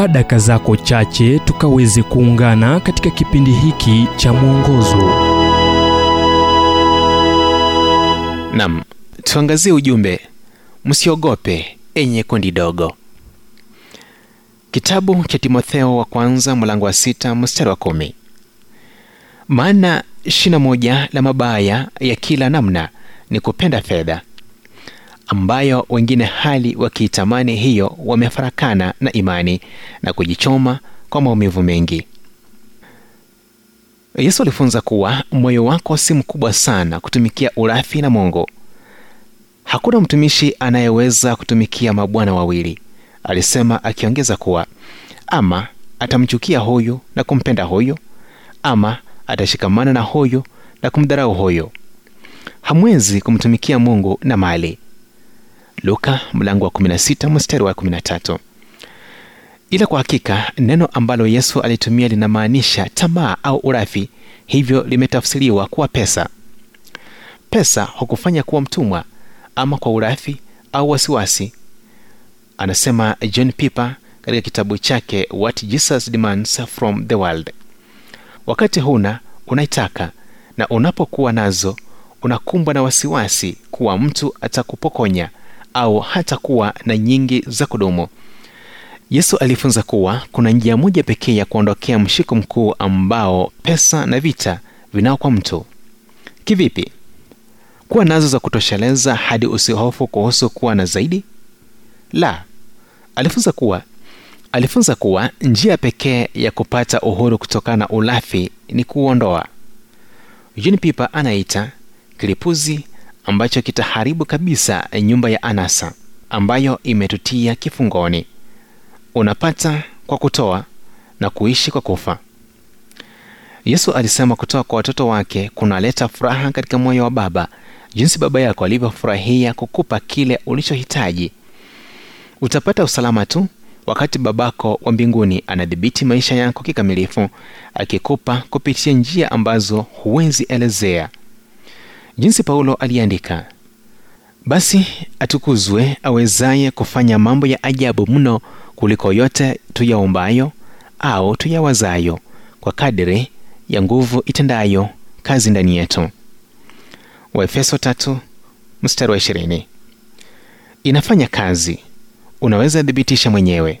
chukua daka zako chache tukaweze kuungana katika kipindi hiki cha mwongozo. Nam tuangazie ujumbe. Msiogope enye kundi dogo. Kitabu cha timotheo wa kwanza mlango wa sita mstari wa kumi. Maana shina moja la mabaya ya kila namna ni kupenda fedha ambayo wengine hali wakiitamani hiyo wamefarakana na imani na kujichoma kwa maumivu mengi. Yesu alifunza kuwa moyo wako si mkubwa sana kutumikia urafi na mungu hakuna mtumishi anayeweza kutumikia mabwana wawili alisema akiongeza kuwa ama atamchukia huyu na kumpenda huyu ama atashikamana na huyu na kumdharau huyu. Hamwezi kumtumikia mungu na mali luka mlango wa 16 mstari wa 13 ila kwa hakika neno ambalo yesu alitumia linamaanisha tamaa au urafi hivyo limetafsiriwa kuwa pesa. Pesa hukufanya kuwa mtumwa ama kwa urafi au wasiwasi. Anasema john piper katika kitabu chake what jesus demands from the world. Wakati huna unaitaka na unapokuwa nazo unakumbwa na wasiwasi kuwa mtu atakupokonya au hata kuwa na nyingi za kudumu. Yesu alifunza kuwa kuna njia moja pekee ya kuondokea mshiko mkuu ambao pesa na vita vinao kwa mtu. Kivipi? Kuwa nazo za kutosheleza hadi usihofu kuhusu kuwa na zaidi? La. Alifunza kuwa alifunza kuwa njia pekee ya kupata uhuru kutokana na ulafi ni kuuondoa juni pipa anaita kilipuzi ambacho kitaharibu kabisa nyumba ya anasa ambayo imetutia kifungoni. Unapata kwa kutoa na kuishi kwa kufa. Yesu alisema kutoa kwa watoto wake kunaleta furaha katika moyo wa baba jinsi baba yako alivyofurahia kukupa kile ulichohitaji. Utapata usalama tu wakati babako wa mbinguni anadhibiti maisha yako kikamilifu akikupa kupitia njia ambazo huwezi elezea jinsi paulo aliandika basi atukuzwe awezaye kufanya mambo ya ajabu mno kuliko yote tuyaombayo au tuyawazayo kwa kadiri ya nguvu itendayo kazi ndani yetu. Waefeso mstari wa ishirini. Inafanya kazi. Unaweza thibitisha mwenyewe